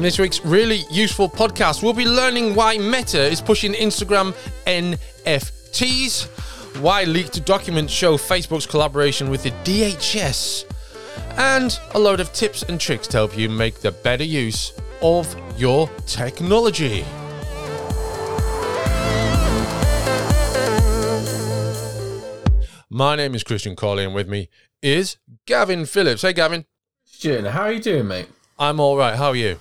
In this week's really useful podcast, we'll be learning why Meta is pushing Instagram NFTs, why leaked documents show Facebook's collaboration with the DHS, and a load of tips and tricks to help you make the better use of your technology. My name is Christian Cawley, and with me is Gavin Phillips. Hey, Gavin. Christian, how are you doing, mate? I'm all right. How are you?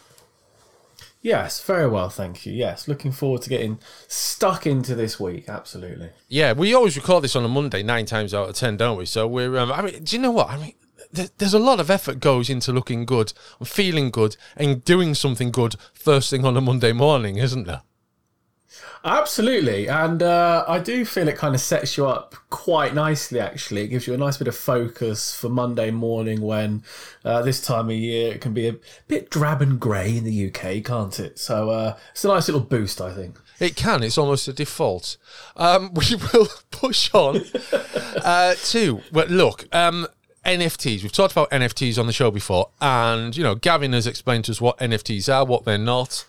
Yes, very well, thank you. Yes, looking forward to getting stuck into this week. Absolutely. Yeah, we always record this on a Monday, nine times out of ten, don't we? So we're. Um, I mean, do you know what? I mean, there's a lot of effort goes into looking good, feeling good, and doing something good first thing on a Monday morning, isn't there? Absolutely, and uh, I do feel it kind of sets you up quite nicely. Actually, it gives you a nice bit of focus for Monday morning when uh, this time of year it can be a bit drab and grey in the UK, can't it? So uh, it's a nice little boost, I think. It can. It's almost a default. Um, we will push on uh, to. Well, look. Um, NFTs. We've talked about NFTs on the show before, and you know, Gavin has explained to us what NFTs are, what they're not,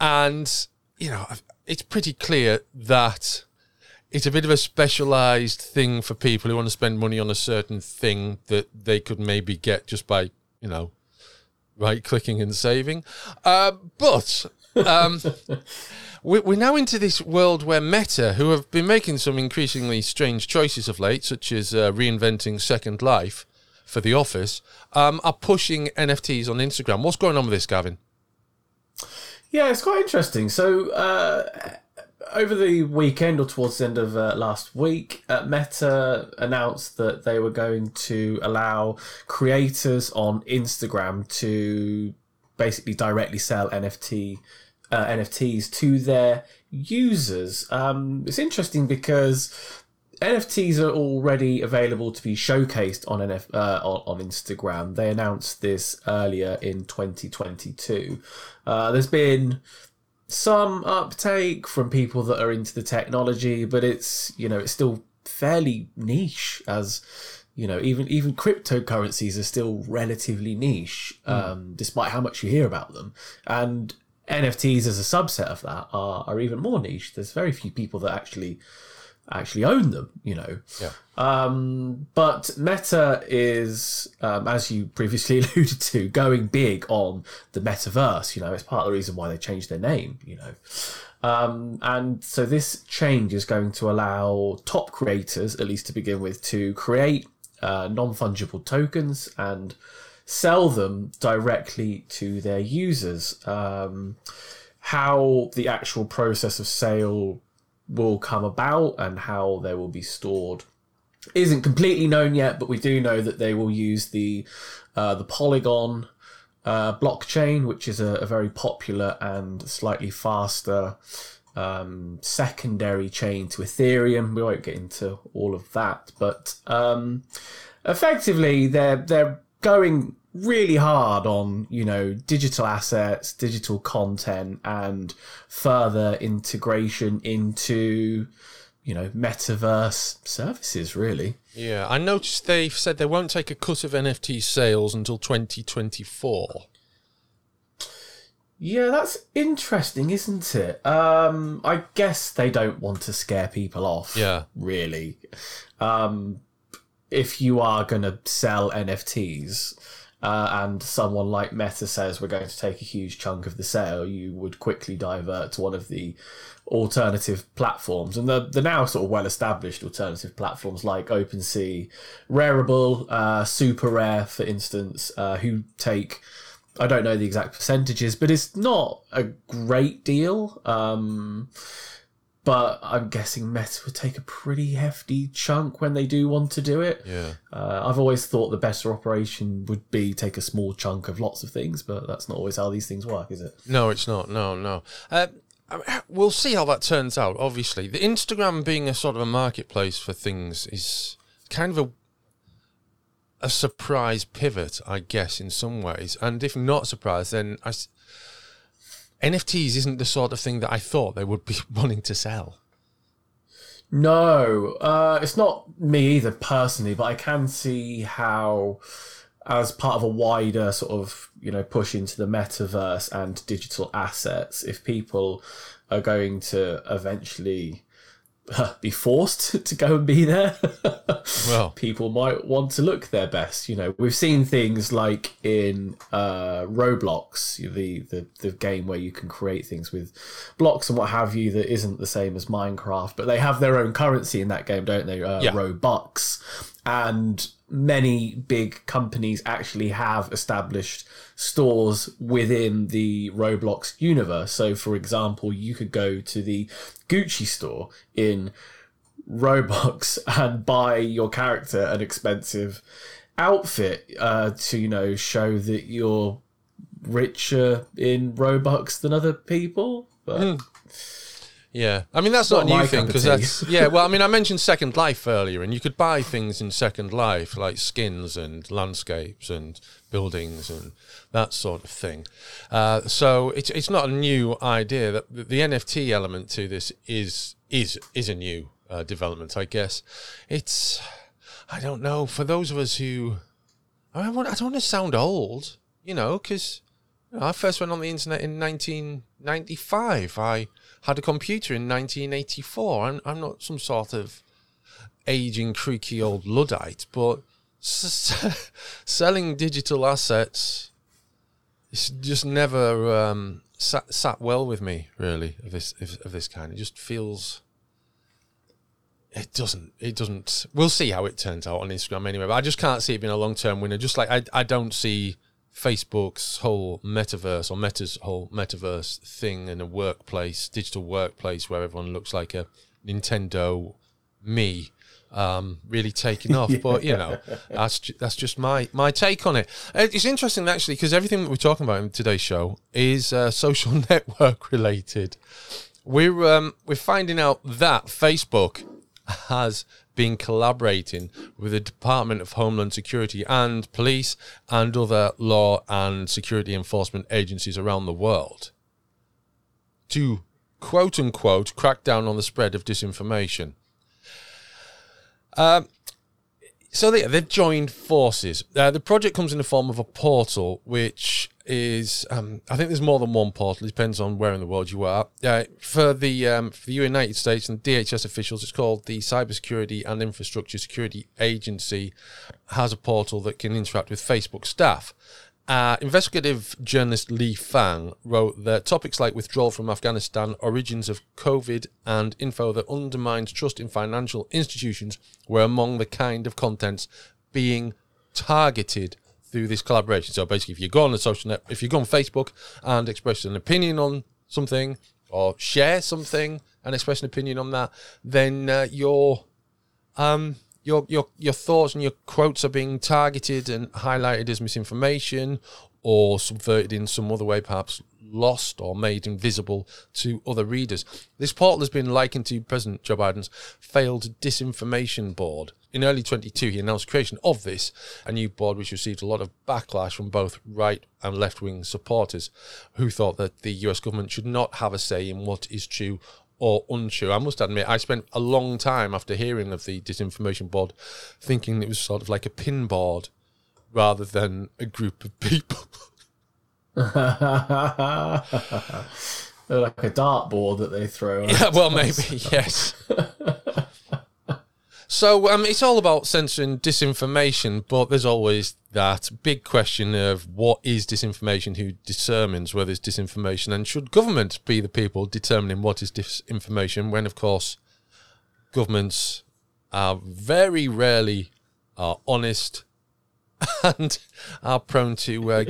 and you know, it's pretty clear that it's a bit of a specialized thing for people who want to spend money on a certain thing that they could maybe get just by, you know, right clicking and saving. Uh, but um, we're now into this world where Meta, who have been making some increasingly strange choices of late, such as uh, reinventing Second Life for The Office, um, are pushing NFTs on Instagram. What's going on with this, Gavin? Yeah, it's quite interesting. So, uh, over the weekend or towards the end of uh, last week, uh, Meta announced that they were going to allow creators on Instagram to basically directly sell NFT uh, NFTs to their users. Um, it's interesting because NFTs are already available to be showcased on NF, uh, on, on, Instagram. They announced this earlier in 2022. Uh, there's been some uptake from people that are into the technology, but it's you know it's still fairly niche as you know even even cryptocurrencies are still relatively niche mm. um, despite how much you hear about them and nfts as a subset of that are, are even more niche there's very few people that actually actually own them, you know. Yeah. Um, but Meta is, um, as you previously alluded to, going big on the metaverse. You know, it's part of the reason why they changed their name. You know. Um, and so this change is going to allow top creators, at least to begin with, to create uh, non fungible tokens and sell them directly to their users. Um, how the actual process of sale will come about and how they will be stored isn't completely known yet, but we do know that they will use the uh, the Polygon uh, blockchain, which is a, a, very popular and slightly faster um, secondary chain to Ethereum. We won't get into all of that, but um, effectively, they're they're going really hard on you know digital assets digital content and further integration into you know metaverse services really. Yeah i noticed they've said they won't take a cut of nft sales until 2024 yeah that's interesting isn't it? Um i guess they don't want to scare people off yeah. really. Um if you are going to sell nfts uh, and someone like Meta says we're going to take a huge chunk of the sale, you would quickly divert to one of the alternative platforms. And the, the now sort of well established alternative platforms like OpenSea, Rarible, uh, Super Rare, for instance, uh, who take. I don't know the exact percentages, but it's not a great deal. Um, but I'm guessing Meta would take a pretty hefty chunk when they do want to do it. Yeah. Uh, I've always thought the better operation would be take a small chunk of lots of things, but that's not always how these things work, is it? No, it's not. No, no. Uh, we'll see how that turns out. Obviously, the Instagram being a sort of a marketplace for things is kind of a a surprise pivot, I guess, in some ways. And if not surprise, then I NFTs isn't the sort of thing that I thought they would be wanting to sell. No, uh, it's not me either personally, but I can see how as part of a wider sort of you know push into the metaverse and digital assets, if people are going to eventually be forced to go and be there, Well, people might want to look their best. You know, we've seen things like in uh, Roblox, the, the the game where you can create things with blocks and what have you that isn't the same as Minecraft, but they have their own currency in that game, don't they? Uh, Yeah. Robux, and many big companies actually have established stores within the Roblox universe. So, for example, you could go to the Gucci store in Roblox and buy your character an expensive outfit uh, to, you know, show that you're richer in Robux than other people. But yeah. I mean, that's not, Not a new thing because that's yeah. Well, I mean, I mentioned Second Life earlier, and you could buy things in Second Life like skins and landscapes and buildings and that sort of thing. Uh, so it's it's not a new idea. That the, NFT element to this is is is a new uh, development, I guess. It's I don't know for those of us who I don't want, I don't want to sound old, you know, because I first went on the internet in 1995. I had a computer in 1984. I'm, I'm not some sort of aging, creaky old Luddite, but s- selling digital assets it's just never um, sat, sat well with me, really, of this, of, this kind. It just feels. It doesn't. It doesn't. We'll see how it turns out on Instagram anyway. But I just can't see it being a long term winner. Just like I, I don't see Facebook's whole metaverse or Meta's whole metaverse thing in a workplace, digital workplace where everyone looks like a Nintendo Mii, um, really taking off. But you know, that's ju- that's just my my take on it. Uh, It's interesting actually because everything that we're talking about in today's show is uh, social network related. We're um, we're finding out that Facebook has been collaborating with the Department of Homeland Security and police and other law and security enforcement agencies around the world to quote unquote crack down on the spread of disinformation. Um, so they, they've joined forces. Uh, the project comes in the form of a portal, which is um, I think there's more than one portal. It depends on where in the world you are. Uh, for the um, for the United States and DHS officials, it's called the Cybersecurity and Infrastructure Security Agency. Has a portal that can interact with Facebook staff. Uh, investigative journalist Lee Fang wrote that topics like withdrawal from Afghanistan, origins of COVID, and info that undermines trust in financial institutions were among the kind of contents being targeted through this collaboration. So basically, if you go on a social net, if you go on Facebook and express an opinion on something or share something and express an opinion on that, then uh, you're um, your your your thoughts and your quotes are being targeted and highlighted as misinformation or subverted in some other way, perhaps lost or made invisible to other readers. This portal has been likened to President Joe Biden's failed disinformation board. In early 22, he announced creation of this, a new board which received a lot of backlash from both right and left wing supporters who thought that the US government should not have a say in what is true or untrue. I must admit, I spent a long time after hearing of the disinformation board thinking it was sort of like a pin board rather than a group of people. They're like a dartboard that they throw. yeah, well, maybe, yes. So um, it's all about censoring disinformation, but there's always that big question of what is disinformation, who determines whether it's disinformation, and should government be the people determining what is disinformation when, of course, governments are very rarely are honest and are prone to uh,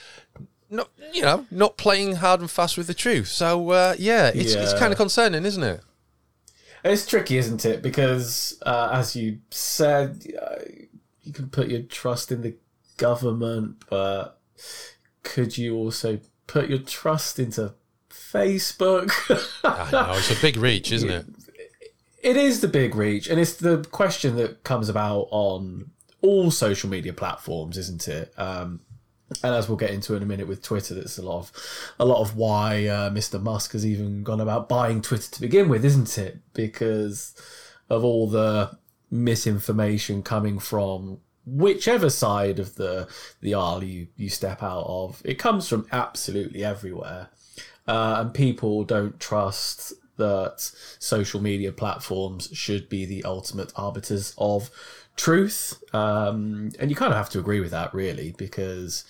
not, you know, not playing hard and fast with the truth. So uh, yeah, it's it's kind of concerning, isn't it? It's tricky, isn't it? Because uh, as you said, uh, you can put your trust in the government, but could you also put your trust into Facebook? I know it's a big reach, isn't it? it is the big reach, and it's the question that comes about on all social media platforms, isn't it? Um, and as we'll get into in a minute with Twitter, that's a lot of a lot of why uh, Mr. Musk has even gone about buying Twitter to begin with, isn't it? Because of all the misinformation coming from whichever side of the the aisle you you step out of, it comes from absolutely everywhere, uh, and people don't trust that social media platforms should be the ultimate arbiters of truth. Um, and you kind of have to agree with that, really, because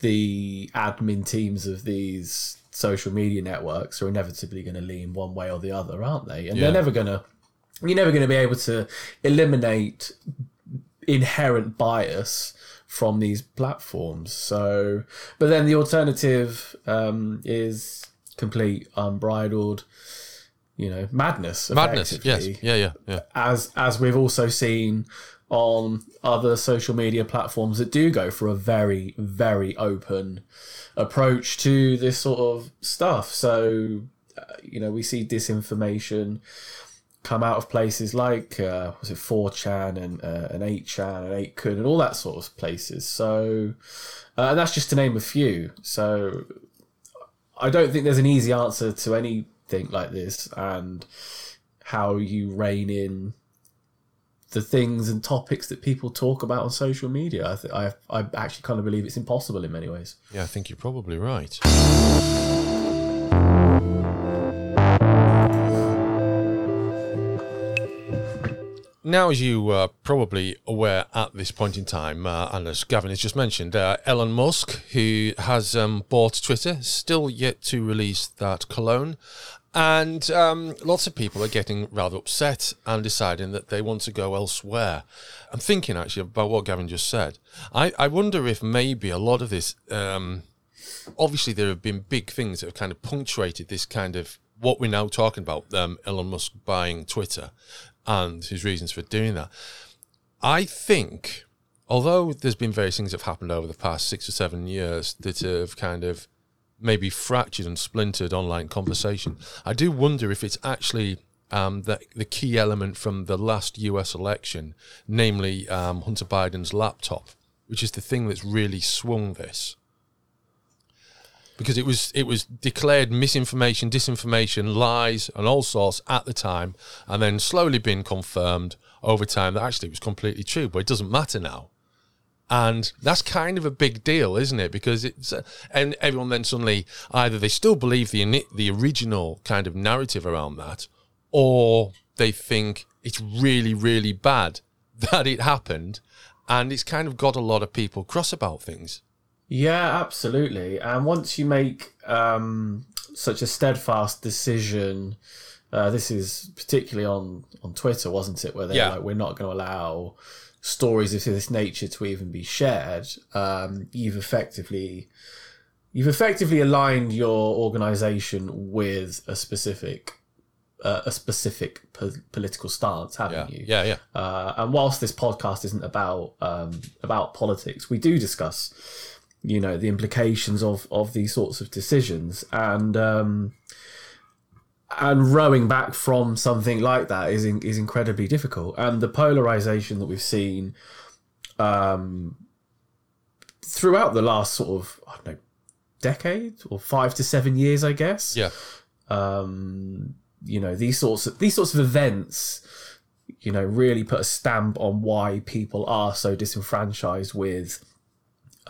the admin teams of these social media networks are inevitably going to lean one way or the other, aren't they? And Yeah. they're never going to. You're never going to be able to eliminate inherent bias from these platforms. So, but then the alternative um, is complete unbridled, you know, madness. Madness. Yes. Yeah. Yeah. Yeah. as as we've also seen on other social media platforms that do go for a very very open approach to this sort of stuff so uh, you know we see disinformation come out of places like uh, was it 4chan and uh, and 8chan and 8kun and all that sort of places so uh, and that's just to name a few so I don't think there's an easy answer to anything like this and how you rein in the things and topics that people talk about on social media. I, th- I, I actually kind of believe it's impossible in many ways. Yeah, I think you're probably right. Now, as you are probably aware at this point in time, uh, and as Gavin has just mentioned, uh, Elon Musk, who has um, bought Twitter, still yet to release that cologne. And um, lots of people are getting rather upset and deciding that they want to go elsewhere. I'm thinking actually about what Gavin just said. I, I wonder if maybe a lot of this um, obviously there have been big things that have kind of punctuated this kind of what we're now talking about um, Elon Musk buying Twitter and his reasons for doing that. I think, although there's been various things that have happened over the past six or seven years that have kind of maybe fractured and splintered online conversation, I do wonder if it's actually um, the, the key element from the last US election, namely um, Hunter Biden's laptop, which is the thing that's really swung this because it was it was declared misinformation, disinformation, lies, and all sorts at the time, and then slowly been confirmed over time that actually it was completely true. But it doesn't matter now, and that's kind of a big deal, isn't it? Because it's uh, and everyone then suddenly either they still believe the the original kind of narrative around that, or they think it's really really bad that it happened, and it's kind of got a lot of people cross about things. Yeah, absolutely. And once you make um, such a steadfast decision, uh, this is particularly on, on Twitter, wasn't it? Where they're Yeah. like, we're not going to allow stories of this nature to even be shared. Um, you've effectively you've effectively aligned your organization with a specific uh, a specific po- political stance, haven't Yeah, you? yeah, yeah. Uh, and whilst this podcast isn't about um, about politics, we do discuss, you know, the implications of of these sorts of decisions, and um, and rowing back from something like that is in, is incredibly difficult. And the polarization that we've seen um, throughout the last sort of I don't know decade or five to seven years, I guess Yeah. um, you know these sorts of these sorts of events you know really put a stamp on why people are so disenfranchised with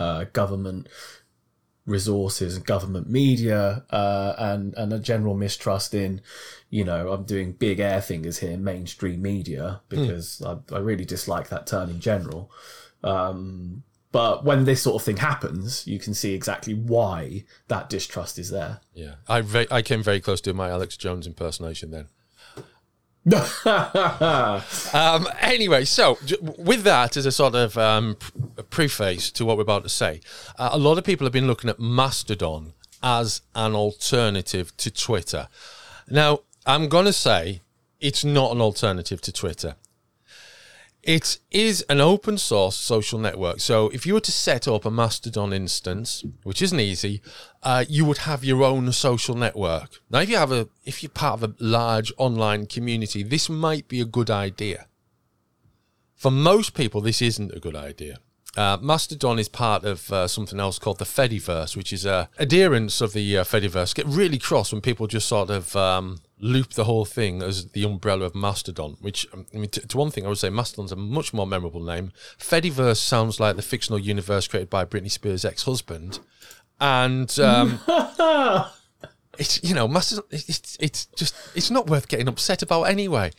uh, government resources and government media uh, and and a general mistrust in you know I'm doing big air fingers here mainstream media because I, I really dislike that term in general. Um, but when this sort of thing happens you can see exactly why that distrust is there. Yeah, I I came very close to my Alex Jones impersonation then. Um, anyway, so with that as a sort of um, preface to what we're about to say, uh, a lot of people have been looking at Mastodon as an alternative to Twitter. Now, I'm going to say it's not an alternative to Twitter. It is an open source social network. So if you were to set up a Mastodon instance, which isn't easy, uh, you would have your own social network. Now, if you have a, if you're part of a large online community, this might be a good idea. For most people, this isn't a good idea. Uh, Mastodon is part of uh, something else called the Fediverse, which is uh, adherents of the uh, Fediverse get really cross when people just sort of um, loop the whole thing as the umbrella of Mastodon, which, um, I mean, to, to one thing, I would say Mastodon's a much more memorable name. Fediverse sounds like the fictional universe created by Britney Spears' ex husband. And. Um, it's you know Mastodon. It's it's just it's not worth getting upset about anyway.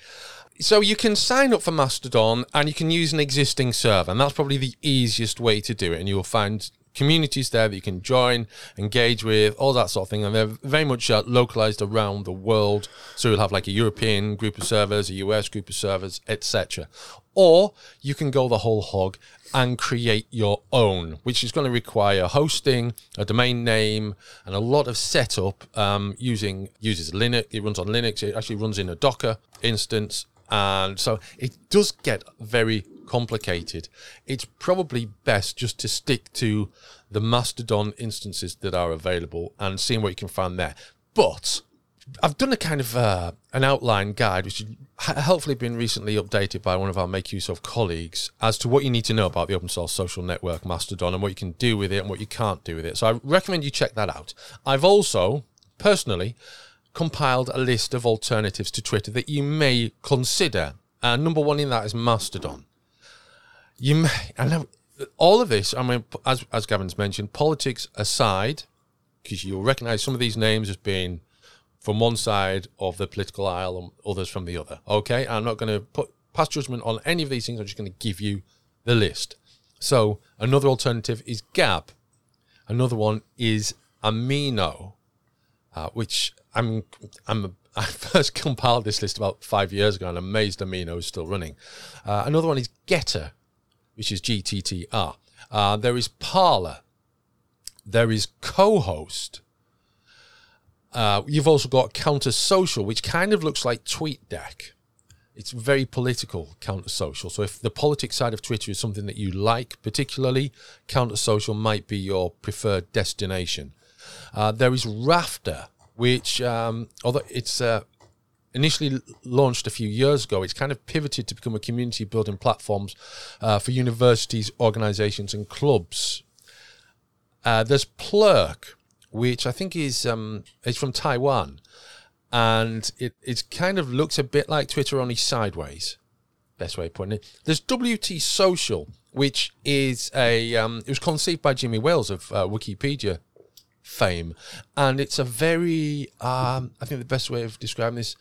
So you can sign up for Mastodon and you can use an existing server, and that's probably the easiest way to do it. And you'll find communities there that you can join, engage with, all that sort of thing. And they're very much uh, localized around the world. So you'll have like a European group of servers, a US group of servers, etc. Or you can go the whole hog and create your own, which is going to require hosting, a domain name, and a lot of setup um, using uses Linux. It runs on Linux. It actually runs in a Docker instance, and so it does get very complicated. It's probably best just to stick to the Mastodon instances that are available and seeing what you can find there. But I've done a kind of uh, an outline guide, which has hopefully been recently updated by one of our MakeUseOf colleagues, as to what you need to know about the open source social network Mastodon and what you can do with it and what you can't do with it. So I recommend you check that out. I've also personally compiled a list of alternatives to Twitter that you may consider. Uh, number one in that is Mastodon. You I know all of this. I mean, as as Gavin's mentioned, politics aside, because you'll recognise some of these names as being from one side of the political aisle and others from the other. Okay, I'm not going to put pass judgment on any of these things. I'm just going to give you the list. So another alternative is Gab. Another one is Amino, uh, which I'm I'm I first compiled this list about five years ago, and amazed Amino is still running. Uh, another one is Gettr, which is GTTR. Uh, there is Parler. There is Co-host. Uh, you've also got Counter Social, which kind of looks like TweetDeck. It's very political, Counter Social. So if the politics side of Twitter is something that you like particularly, Counter Social might be your preferred destination. Uh, there is Raftr, which, um, although it's uh, initially launched a few years ago, it's kind of pivoted to become a community building platforms uh, for universities, organizations, and clubs. Uh, there's Plurk, which I think is um, it's from Taiwan, and it it kind of looks a bit like Twitter only sideways. Best way of putting it. There's WT Social, which is a um, it was conceived by Jimmy Wales of uh, Wikipedia fame, and it's a very um, I think the best way of describing this,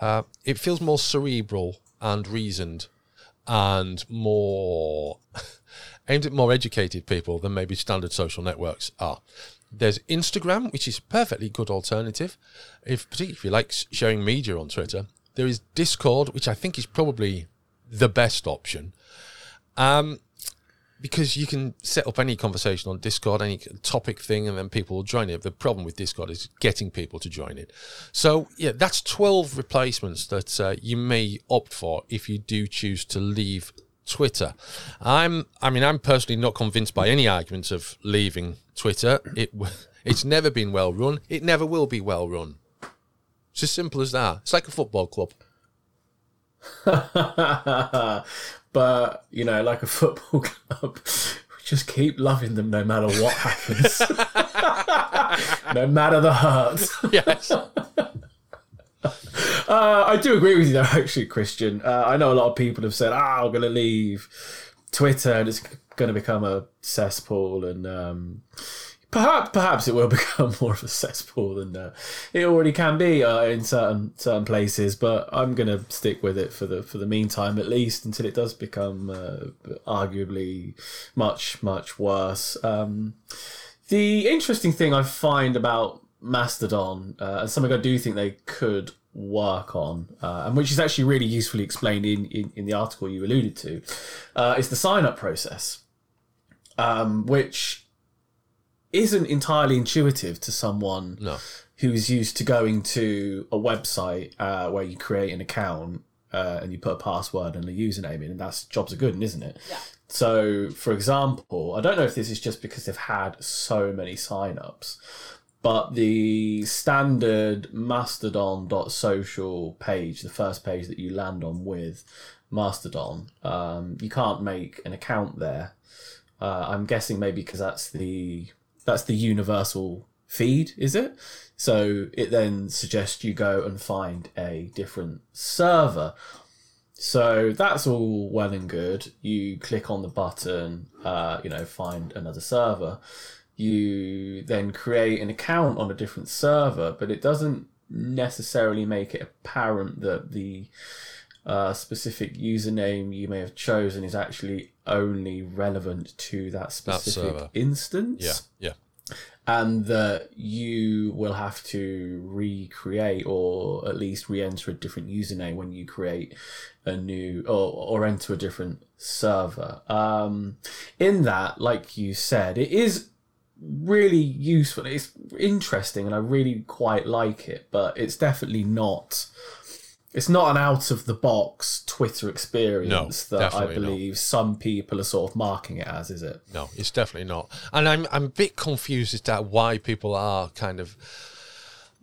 uh, it feels more cerebral and reasoned, and more aimed at more educated people than maybe standard social networks are. There's Instagram, which is a perfectly good alternative, if particularly if you like sharing media on Twitter. There is Discord, which I think is probably the best option, um, because you can set up any conversation on Discord, any topic thing, and then people will join it. The problem with Discord is getting people to join it. So yeah, that's twelve replacements that uh, you may opt for if you do choose to leave Twitter. I'm, I mean, I'm personally not convinced by any arguments of leaving Twitter. It, it's never been well run. It never will be well run. It's as simple as that. It's like a football club. but you know, like a football club, we just keep loving them no matter what happens, no matter the hurt. Yes. Uh, I do agree with you, though, actually, Christian. Uh, I know a lot of people have said, ah, I'm going to leave Twitter and it's going to become a cesspool. And um, perhaps perhaps it will become more of a cesspool than uh, it already can be uh, in certain certain places. But I'm going to stick with it for the for the meantime, at least until it does become uh, arguably much, much worse. Um, the interesting thing I find about Mastodon, uh, and something I do think they could work on, uh, and which is actually really usefully explained in, in, in the article you alluded to, uh, is the sign up process, um, which isn't entirely intuitive to someone No. who's used to going to a website uh, where you create an account uh, and you put a password and a username in, and that's jobs are good, isn't it? Yeah. So, for example, I don't know if this is just because they've had so many sign-ups, but the standard mastodon.social page, the first page that you land on with Mastodon, um, you can't make an account there. Uh, I'm guessing maybe because that's the that's the universal feed, is it? So it then suggests you go and find a different server. So that's all well and good. You click on the button, uh, you know, find another server. You then create an account on a different server, but it doesn't necessarily make it apparent that the uh, specific username you may have chosen is actually only relevant to that specific server. instance Yeah, yeah. and that you will have to recreate or at least re-enter a different username when you create a new or, or enter a different server um, in that like you said it is really useful it's interesting and i really quite like it but it's definitely not it's not an out of the box Twitter experience No, that I definitely not. believe some people are sort of marking it as, is it? No, it's definitely not. And I'm I'm a bit confused as to why people are kind of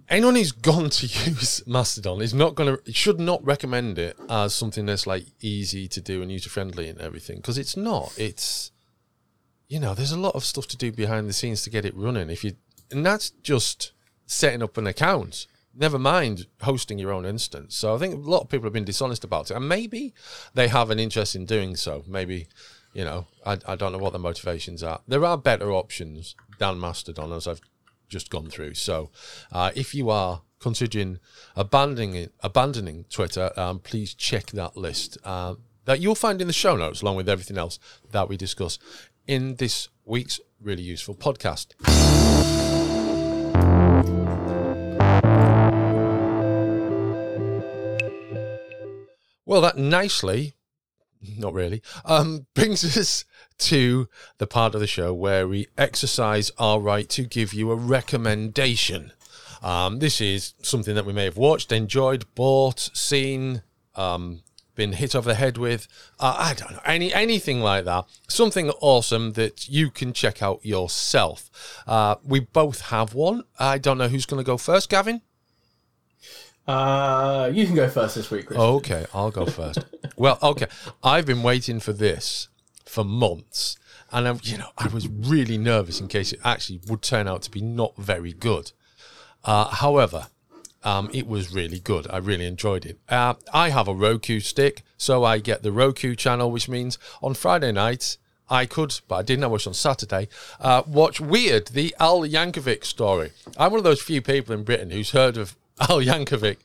anyone who's gone to use Mastodon is not going to should not recommend it as something that's like easy to do and user friendly and everything because it's not. It's you know, there's a lot of stuff to do behind the scenes to get it running. If you and that's just setting up an account. Never mind hosting your own instance. So I think a lot of people have been dishonest about it, and maybe they have an interest in doing so. Maybe, you know, I, I don't know what the motivations are. There are better options than Mastodon, as I've just gone through. So uh, if you are considering abandoning abandoning Twitter, um, please check that list uh, that you'll find in the show notes, along with everything else that we discuss in this week's really useful podcast. Well, that nicely, not really, um, brings us to the part of the show where we exercise our right to give you a recommendation. Um, this is something that we may have watched, enjoyed, bought, seen, um, been hit over the head with. Uh, I don't know any anything like that. Something awesome that you can check out yourself. Uh, we both have one. I don't know who's going to go first, Gavin. Uh, you can go first this week, Chris. Okay, I'll go first. well, okay, I've been waiting for this for months, and I'm, you know, I was really nervous in case it actually would turn out to be not very good. Uh, however, um, it was really good. I really enjoyed it. Uh, I have a Roku stick, so I get the Roku channel, which means on Friday nights I could, but I didn't. I watched on Saturday. Uh, watch Weird, the Al Yankovic story. I'm one of those few people in Britain who's heard of Al Yankovic,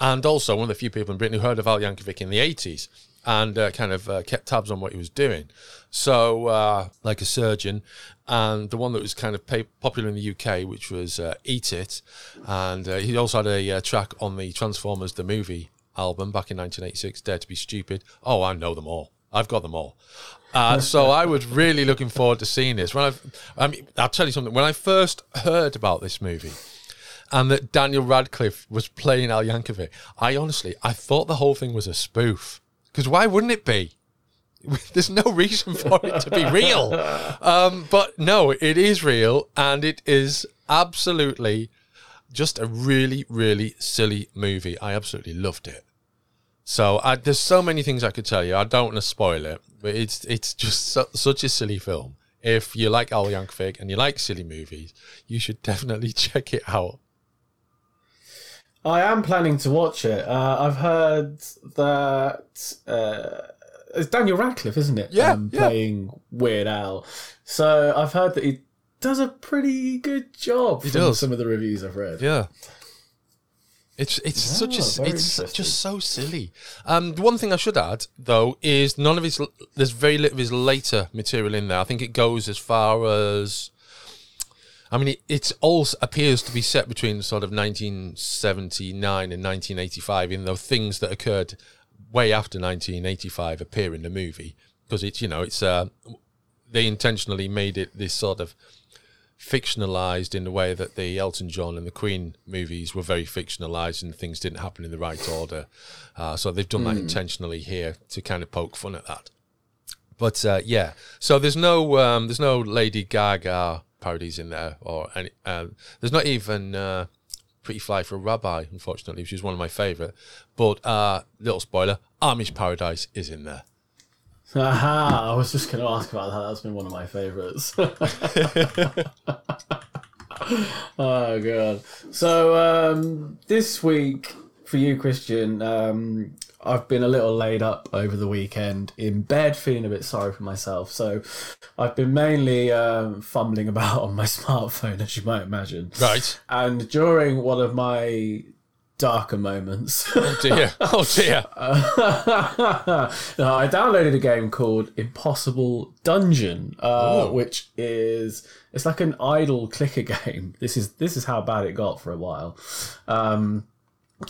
and also one of the few people in Britain who heard of Al Yankovic in the 80s and uh, kind of uh, kept tabs on what he was doing. So, uh, like a surgeon, and the one that was kind of popular in the UK, which was uh, Eat It, and uh, he also had a uh, track on the Transformers the movie album back in 1986, Dare to Be Stupid. Oh, I know them all. I've got them all. So I was really looking forward to seeing this. When I, I mean, I'll tell you something. When I first heard about this movie, and that Daniel Radcliffe was playing Al Yankovic, I honestly, I thought the whole thing was a spoof. Because why wouldn't it be? There's no reason for it to be real. Um, but no, it is real, and it is absolutely just a really, really silly movie. I absolutely loved it. So I, there's so many things I could tell you. I don't want to spoil it, but it's it's just su- such a silly film. If you like Al Yankovic and you like silly movies, you should definitely check it out. I am planning to watch it. Uh, I've heard that uh, it's Daniel Radcliffe, isn't it? Yeah, um, yeah. playing Weird Al. So I've heard that he does a pretty good job. He from does. Some of the reviews I've read. Yeah. It's it's such a it's just so silly. Um, the one thing I should add though is none of his there's very little of his later material in there. I think it goes as far as I mean, it, it all appears to be set between sort of 1979 and 1985 in the things that occurred way after 1985 appear in the movie because it's you know it's uh, they intentionally made it this sort of fictionalized in the way that the Elton John and the Queen movies were very fictionalized and things didn't happen in the right order. Uh, so they've done that intentionally here to kind of poke fun at that. But uh, yeah, so there's no um, there's no Lady Gaga parodies in there, or any. Uh, there's not even uh, Pretty Fly for a Rabbi, unfortunately, which is one of my favourite. But uh, little spoiler: Amish Paradise is in there. Aha! I was just going to ask about that. That's been one of my favourites. oh god. So um, this week for you, Christian, um, I've been a little laid up over the weekend in bed, feeling a bit sorry for myself. So I've been mainly um, fumbling about on my smartphone, as you might imagine. Right. And during one of my darker moments. Oh dear. Oh dear. no, I downloaded a game called Impossible Dungeon, uh, which is it's like an idle clicker game. This is this is how bad it got for a while. Um,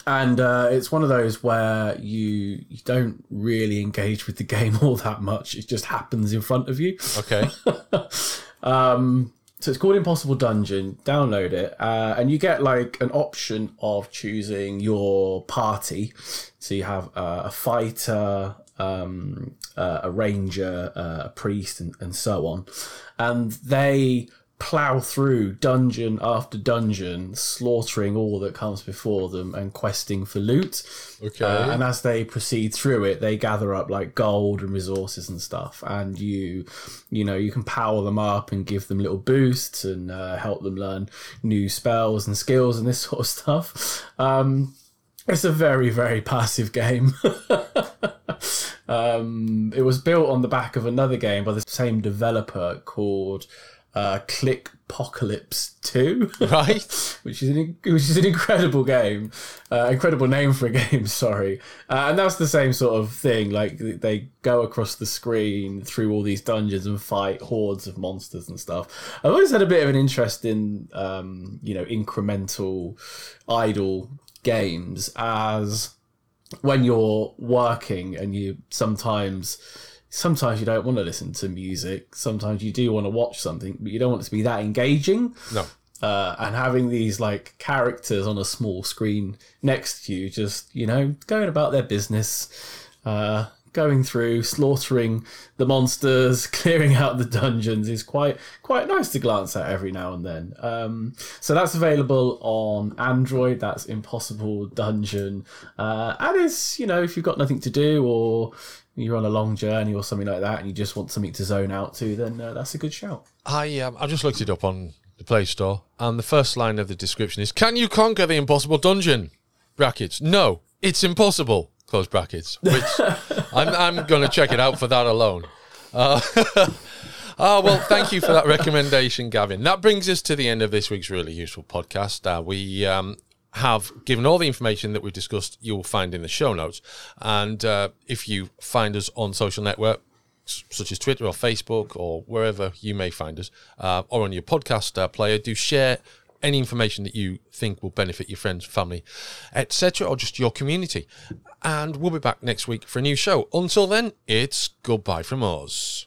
and uh, it's one of those where you you don't really engage with the game all that much. It just happens in front of you. Okay. Um, so it's called Impossible Dungeon. Download it, uh, and you get like an option of choosing your party. So you have uh, a fighter, um, uh, a ranger, uh, a priest, and, and so on, and they plow through dungeon after dungeon, slaughtering all that comes before them and questing for loot. Okay. Uh, and as they proceed through it, they gather up like gold and resources and stuff. And you, you know, you can power them up and give them little boosts and uh, help them learn new spells and skills and this sort of stuff. Um, it's a very, very passive game. um, it was built on the back of another game by the same developer called uh, Click Apocalypse 2. right. which is an which is an incredible game, uh, incredible name for a game. Sorry, uh, and that's the same sort of thing. Like they go across the screen through all these dungeons and fight hordes of monsters and stuff. I've always had a bit of an interest in um, you know incremental idle games as when you're working and you sometimes sometimes you don't want to listen to music sometimes you do want to watch something but you don't want it to be that engaging No. uh, and having these like characters on a small screen next to you, just you know, going about their business, uh, going through, slaughtering the monsters, clearing out the dungeons is quite quite nice to glance at every now and then. Um, so that's available on Android. That's Impossible Dungeon, uh, and it's you know if you've got nothing to do or you're on a long journey or something like that, and you just want something to zone out to, then uh, that's a good shout. I um, I just looked it up on the Play Store, and the first line of the description is: "Can you conquer the impossible dungeon?" Brackets. No, it's impossible. Close brackets. Which I'm I'm going to check it out for that alone. Uh, Oh, well, thank you for that recommendation, Gavin. That brings us to the end of this week's really useful podcast. Uh, we um, have given all the information that we've discussed, you'll find in the show notes. And uh, if you find us on social network, such as Twitter or Facebook or wherever you may find us, uh, or on your podcast uh, player, do share any information that you think will benefit your friends, family, etc., or just your community. And we'll be back next week for a new show. Until then, it's goodbye from us.